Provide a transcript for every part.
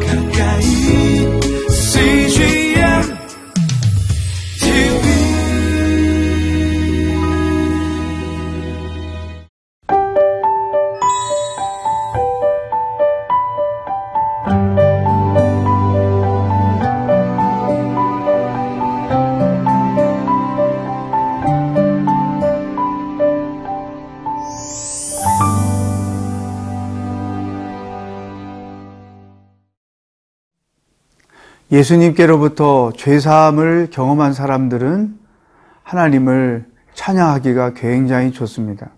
가까 예수님께로부터 죄사함을 경험한 사람들은 하나님을 찬양하기가 굉장히 좋습니다.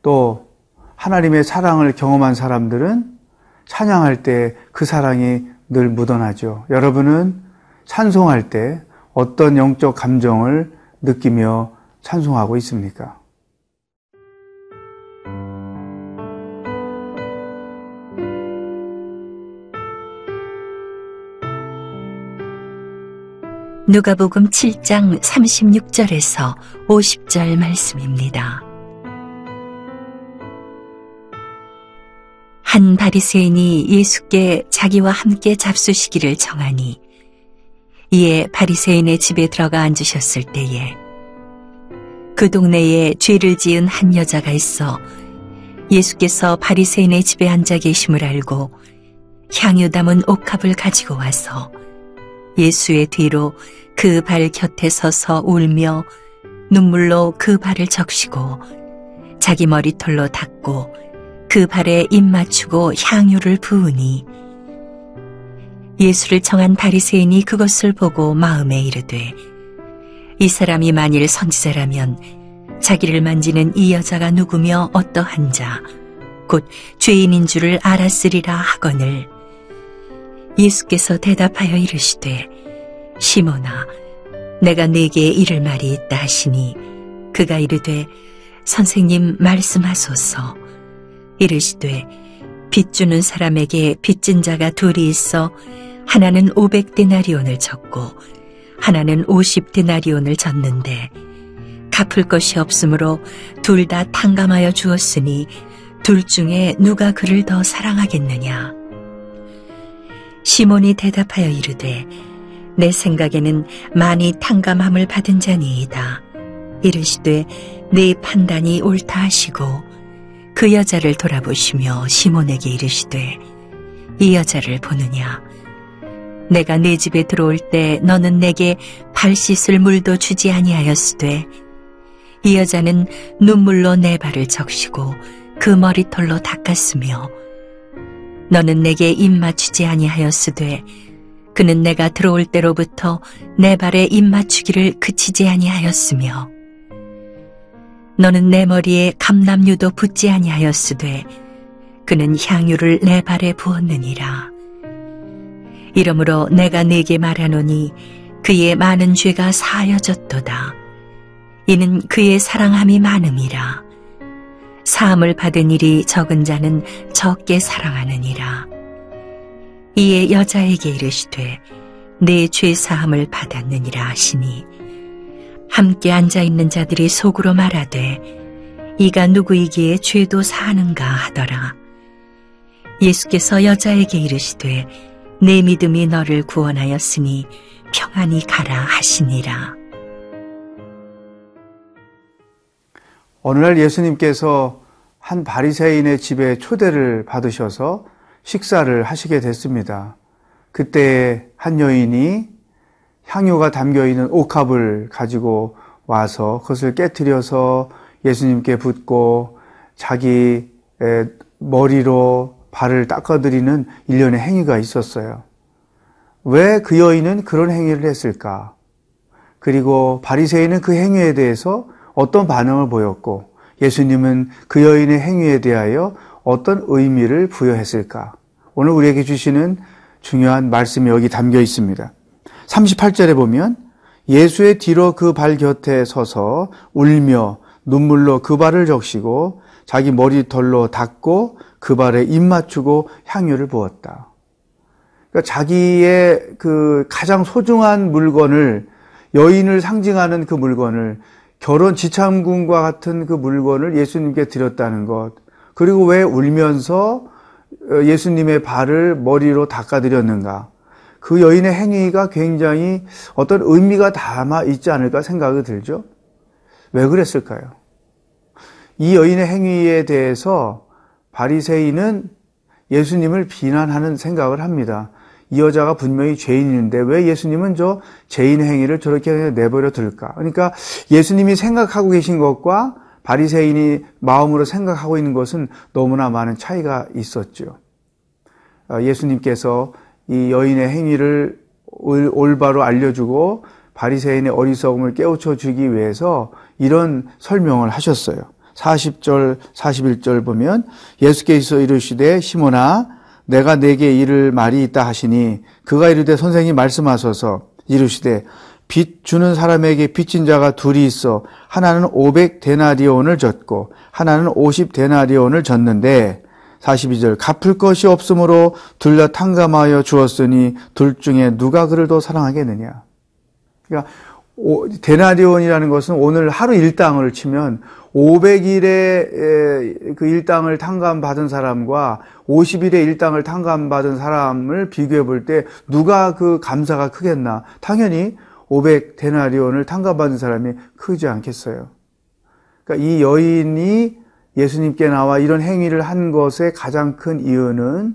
또 하나님의 사랑을 경험한 사람들은 찬양할 때 그 사랑이 늘 묻어나죠. 여러분은 찬송할 때 어떤 영적 감정을 느끼며 찬송하고 있습니까? 누가복음 7장 36절에서 50절 말씀입니다. 한 바리새인이 예수께 자기와 함께 잡수시기를 정하니 이에 바리새인의 집에 들어가 앉으셨을 때에 그 동네에 죄를 지은 한 여자가 있어 예수께서 바리새인의 집에 앉아 계심을 알고 향유 담은 옥합을 가지고 와서 예수의 뒤로 그 발 곁에 서서 울며 눈물로 그 발을 적시고 자기 머리털로 닦고 그 발에 입 맞추고 향유를 부으니 예수를 청한 바리새인이 그것을 보고 마음에 이르되 이 사람이 만일 선지자라면 자기를 만지는 이 여자가 누구며 어떠한 자? 곧 죄인인 줄을 알았으리라 하거늘 예수께서 대답하여 이르시되 시몬아 내가 네게 이를 말이 있다 하시니 그가 이르되 선생님 말씀하소서. 이르시되 빚 주는 사람에게 빚진 자가 둘이 있어 하나는 오백 데나리온을 졌고 하나는 오십 데나리온을 졌는데 갚을 것이 없으므로 둘 다 탕감하여 주었으니 둘 중에 누가 그를 더 사랑하겠느냐 시몬이 대답하여 이르되 내 생각에는 많이 탕감함을 받은 자니이다. 이르시되 네 판단이 옳다 하시고 그 여자를 돌아보시며 시몬에게 이르시되 이 여자를 보느냐 내가 네 집에 들어올 때 너는 내게 발 씻을 물도 주지 아니하였으되 이 여자는 눈물로 내 발을 적시고 그 머리털로 닦았으며 너는 내게 입 맞추지 아니하였으되 그는 내가 들어올 때로부터 내 발에 입 맞추기를 그치지 아니하였으며 너는 내 머리에 감남유도 붓지 아니하였으되 그는 향유를 내 발에 부었느니라. 이러므로 내가 네게 말하노니 그의 많은 죄가 사하여졌도다. 이는 그의 사랑함이 많음이라 사함을 받은 일이 적은 자는 적게 사랑하느니라. 이에 여자에게 이르시되 내 죄 사함을 받았느니라 하시니 함께 앉아 있는 자들이 속으로 말하되 이가 누구이기에 죄도 사하는가 하더라. 예수께서 여자에게 이르시되 내 믿음이 너를 구원하였으니 평안히 가라 하시니라. 어느 날 예수님께서 한 바리새인의 집에 초대를 받으셔서 식사를 하시게 됐습니다. 그때 한 여인이 향유가 담겨 있는 옥합을 가지고 와서 그것을 깨뜨려서 예수님께 붓고 자기 머리로 발을 닦아드리는 일련의 행위가 있었어요. 왜 그 여인은 그런 행위를 했을까? 그리고 바리새인은 그 행위에 대해서 어떤 반응을 보였고 예수님은 그 여인의 행위에 대하여 어떤 의미를 부여했을까? 오늘 우리에게 주시는 중요한 말씀이 여기 담겨 있습니다. 38절에 보면 예수의 뒤로 그 발 곁에 서서 울며 눈물로 그 발을 적시고 자기 머리털로 닦고 그 발에 입 맞추고 향유를 부었다. 그러니까 자기의 그 가장 소중한 물건을 여인을 상징하는 그 물건을 결혼 지참금과 같은 그 물건을 예수님께 드렸다는 것. 그리고 왜 울면서 어, 예수님의 발을 머리로 닦아드렸는가? 그 여인의 행위가 굉장히 어떤 의미가 담아 있지 않을까 생각이 들죠. 왜 그랬을까요? 이 여인의 행위에 대해서 바리새인은 예수님을 비난하는 생각을 합니다. 이 여자가 분명히 죄인인데 왜 예수님은 저 죄인 행위를 저렇게 내버려 둘까? 그러니까 예수님이 생각하고 계신 것과 바리새인이 마음으로 생각하고 있는 것은 너무나 많은 차이가 있었죠. 어, 예수님께서 이 여인의 행위를 올바로 알려주고 바리새인의 어리석음을 깨우쳐 주기 위해서 이런 설명을 하셨어요. 40절, 41절 보면 예수께서 이르시되 시몬아 내가 내게 이를 말이 있다 하시니 그가 이르되 선생님 말씀하소서 이르시되 빚 주는 사람에게 빚진 자가 둘이 있어 하나는 500 데나리온을 졌고 하나는 50 데나리온을 졌는데 42절 갚을 것이 없으므로 둘 다 탕감하여 주었으니 둘 중에 누가 그를 더 사랑하겠느냐. 그러니까 데나리온이라는 것은 오늘 하루 일당을 치면 500일의 그 일당을 탕감받은 사람과 50일의 일당을 탕감받은 사람을 비교해 볼 때 누가 그 감사가 크겠나? 당연히 500 데나리온을 탕감받은 사람이 크지 않겠어요. 그러니까 이 여인이 예수님께 나와 이런 행위를 한 것의 가장 큰 이유는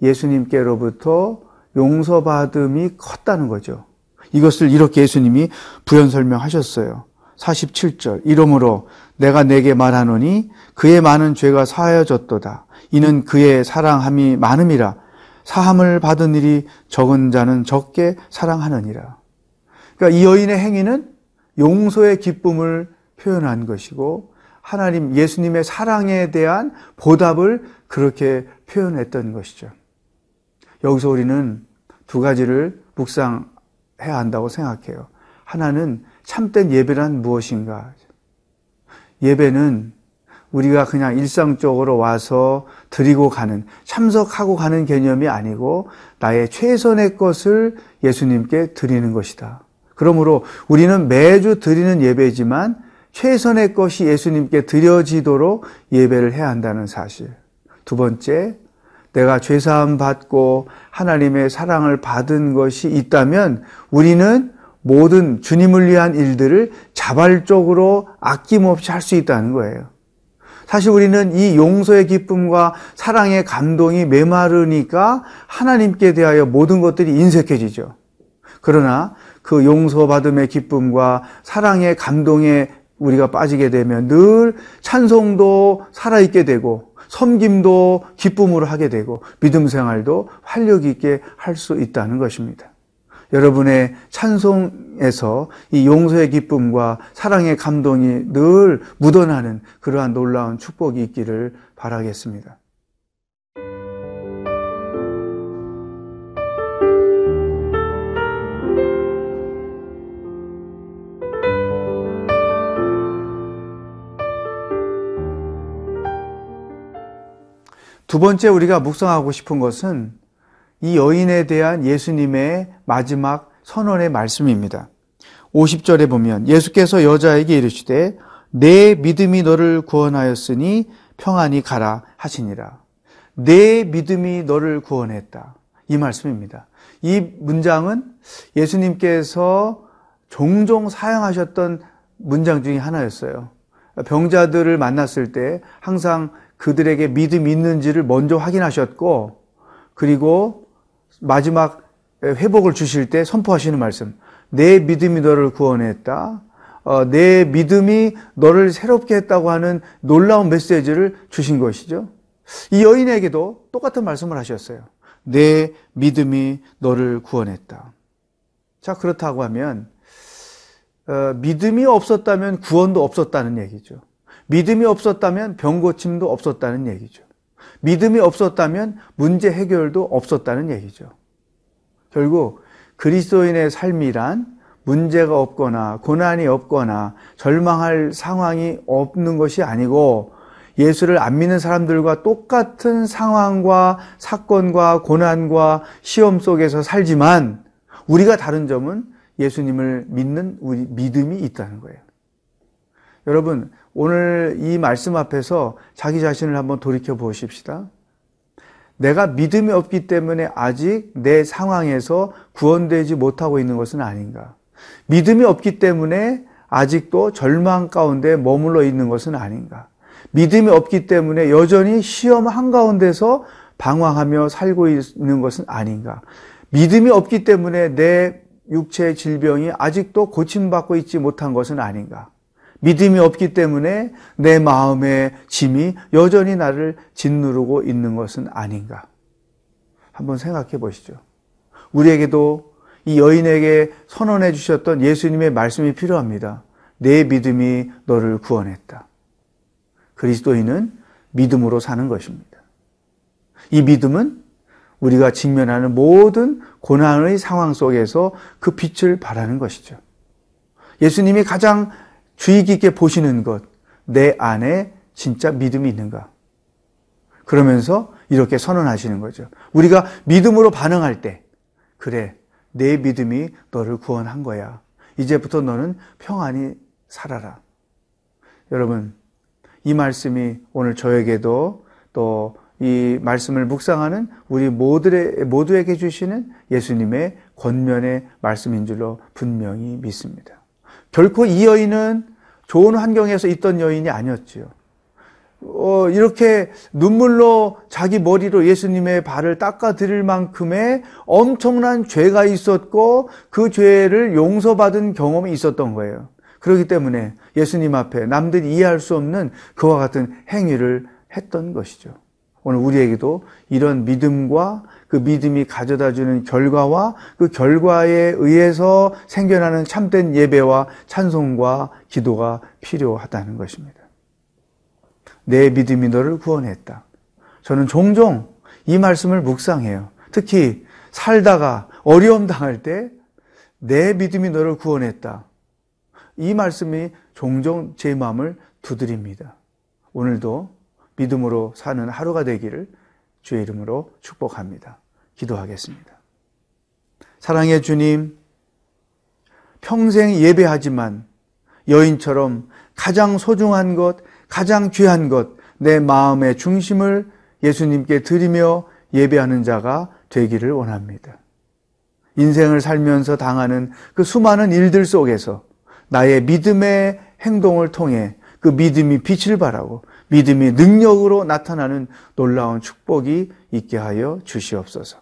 예수님께로부터 용서받음이 컸다는 거죠. 이것을 이렇게 예수님이 부연 설명하셨어요. 47절. 이러므로 내가 내게 말하노니 그의 많은 죄가 사하여졌도다. 이는 그의 사랑함이 많음이라. 사함을 받은 일이 적은 자는 적게 사랑하느니라. 그러니까 이 여인의 행위는 용서의 기쁨을 표현한 것이고 하나님 예수님의 사랑에 대한 보답을 그렇게 표현했던 것이죠. 여기서 우리는 두 가지를 묵상 해야 한다고 생각해요. 하나는 참된 예배란 무엇인가? 예배는 우리가 그냥 일상적으로 와서 드리고 가는, 참석하고 가는 개념이 아니고 나의 최선의 것을 예수님께 드리는 것이다. 그러므로 우리는 매주 드리는 예배지만 최선의 것이 예수님께 드려지도록 예배를 해야 한다는 사실. 두 번째, 내가 죄사함 받고 하나님의 사랑을 받은 것이 있다면 우리는 모든 주님을 위한 일들을 자발적으로 아낌없이 할 수 있다는 거예요. 사실 우리는 이 용서의 기쁨과 사랑의 감동이 메마르니까 하나님께 대하여 모든 것들이 인색해지죠. 그러나 그 용서받음의 기쁨과 사랑의 감동에 우리가 빠지게 되면 늘 찬송도 살아있게 되고 섬김도 기쁨으로 하게 되고 믿음 생활도 활력 있게 할 수 있다는 것입니다. 여러분의 찬송에서 이 용서의 기쁨과 사랑의 감동이 늘 묻어나는 그러한 놀라운 축복이 있기를 바라겠습니다. 두 번째 우리가 묵상하고 싶은 것은 이 여인에 대한 예수님의 마지막 선언의 말씀입니다. 50절에 보면 예수께서 여자에게 이르시되 내 믿음이 너를 구원하였으니 평안히 가라 하시니라. 내 믿음이 너를 구원했다. 이 말씀입니다. 이 문장은 예수님께서 종종 사용하셨던 문장 중에 하나였어요. 병자들을 만났을 때 항상 그들에게 믿음이 있는지를 먼저 확인하셨고, 그리고 마지막 회복을 주실 때 선포하시는 말씀. 내 믿음이 너를 구원했다. 어, 내 믿음이 너를 새롭게 했다고 하는 놀라운 메시지를 주신 것이죠. 이 여인에게도 똑같은 말씀을 하셨어요. 내 믿음이 너를 구원했다. 자, 그렇다고 하면, 어, 믿음이 없었다면 구원도 없었다는 얘기죠. 믿음이 없었다면 병 고침도 없었다는 얘기죠. 믿음이 없었다면 문제 해결도 없었다는 얘기죠. 결국 그리스도인의 삶이란 문제가 없거나 고난이 없거나 절망할 상황이 없는 것이 아니고 예수를 안 믿는 사람들과 똑같은 상황과 사건과 고난과 시험 속에서 살지만 우리가 다른 점은 예수님을 믿는 우리 믿음이 있다는 거예요. 여러분, 오늘 이 말씀 앞에서 자기 자신을 한번 돌이켜 보십시다. 내가 믿음이 없기 때문에 아직 내 상황에서 구원되지 못하고 있는 것은 아닌가? 믿음이 없기 때문에 아직도 절망 가운데 머물러 있는 것은 아닌가? 믿음이 없기 때문에 여전히 시험 한가운데서 방황하며 살고 있는 것은 아닌가? 믿음이 없기 때문에 내 육체의 질병이 아직도 고침받고 있지 못한 것은 아닌가? 믿음이 없기 때문에 내 마음의 짐이 여전히 나를 짓누르고 있는 것은 아닌가? 한번 생각해 보시죠. 우리에게도 이 여인에게 선언해 주셨던 예수님의 말씀이 필요합니다. 내 믿음이 너를 구원했다. 그리스도인은 믿음으로 사는 것입니다. 이 믿음은 우리가 직면하는 모든 고난의 상황 속에서 그 빛을 발하는 것이죠. 예수님이 가장 주의 깊게 보시는 것, 내 안에 진짜 믿음이 있는가? 그러면서 이렇게 선언하시는 거죠. 우리가 믿음으로 반응할 때, 그래, 내 믿음이 너를 구원한 거야. 이제부터 너는 평안히 살아라. 여러분, 이 말씀이 오늘 저에게도 또 이 말씀을 묵상하는 우리 모두의, 모두에게 주시는 예수님의 권면의 말씀인 줄로 분명히 믿습니다. 결코 이 여인은 좋은 환경에서 있던 여인이 아니었지요. 어, 이렇게 눈물로 자기 머리로 예수님의 발을 닦아 드릴 만큼의 엄청난 죄가 있었고 그 죄를 용서받은 경험이 있었던 거예요. 그렇기 때문에 예수님 앞에 남들이 이해할 수 없는 그와 같은 행위를 했던 것이죠. 오늘 우리에게도 이런 믿음과 그 믿음이 가져다 주는 결과와 그 결과에 의해서 생겨나는 참된 예배와 찬송과 기도가 필요하다는 것입니다. 내 믿음이 너를 구원했다. 저는 종종 이 말씀을 묵상해요. 특히 살다가 어려움 당할 때 내 믿음이 너를 구원했다. 이 말씀이 종종 제 마음을 두드립니다. 오늘도 믿음으로 사는 하루가 되기를 주의 이름으로 축복합니다. 기도하겠습니다. 사랑의 주님, 평생 예배하지만 여인처럼 가장 소중한 것, 가장 귀한 것, 내 마음의 중심을 예수님께 드리며 예배하는 자가 되기를 원합니다. 인생을 살면서 당하는 그 수많은 일들 속에서 나의 믿음의 행동을 통해 그 믿음이 빛을 발하고 믿음이 능력으로 나타나는 놀라운 축복이 있게 하여 주시옵소서.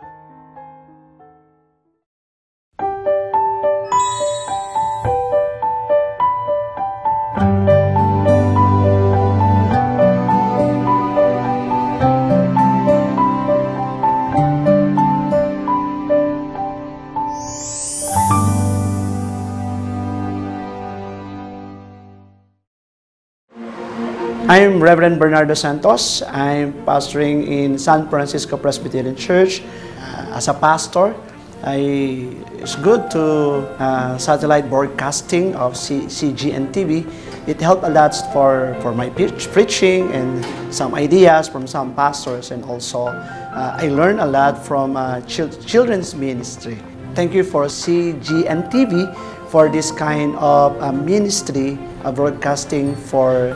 Reverend Bernardo Santos. I'm pastoring in San Francisco Presbyterian Church. Uh, as a pastor, I, it's good to uh, satellite broadcasting of C, CGN TV. It helped a lot for, for my preach, preaching and some ideas from some pastors, and also uh, I learned a lot from uh, chil- children's ministry. Thank you for CGN TV for this kind of uh, ministry broadcasting for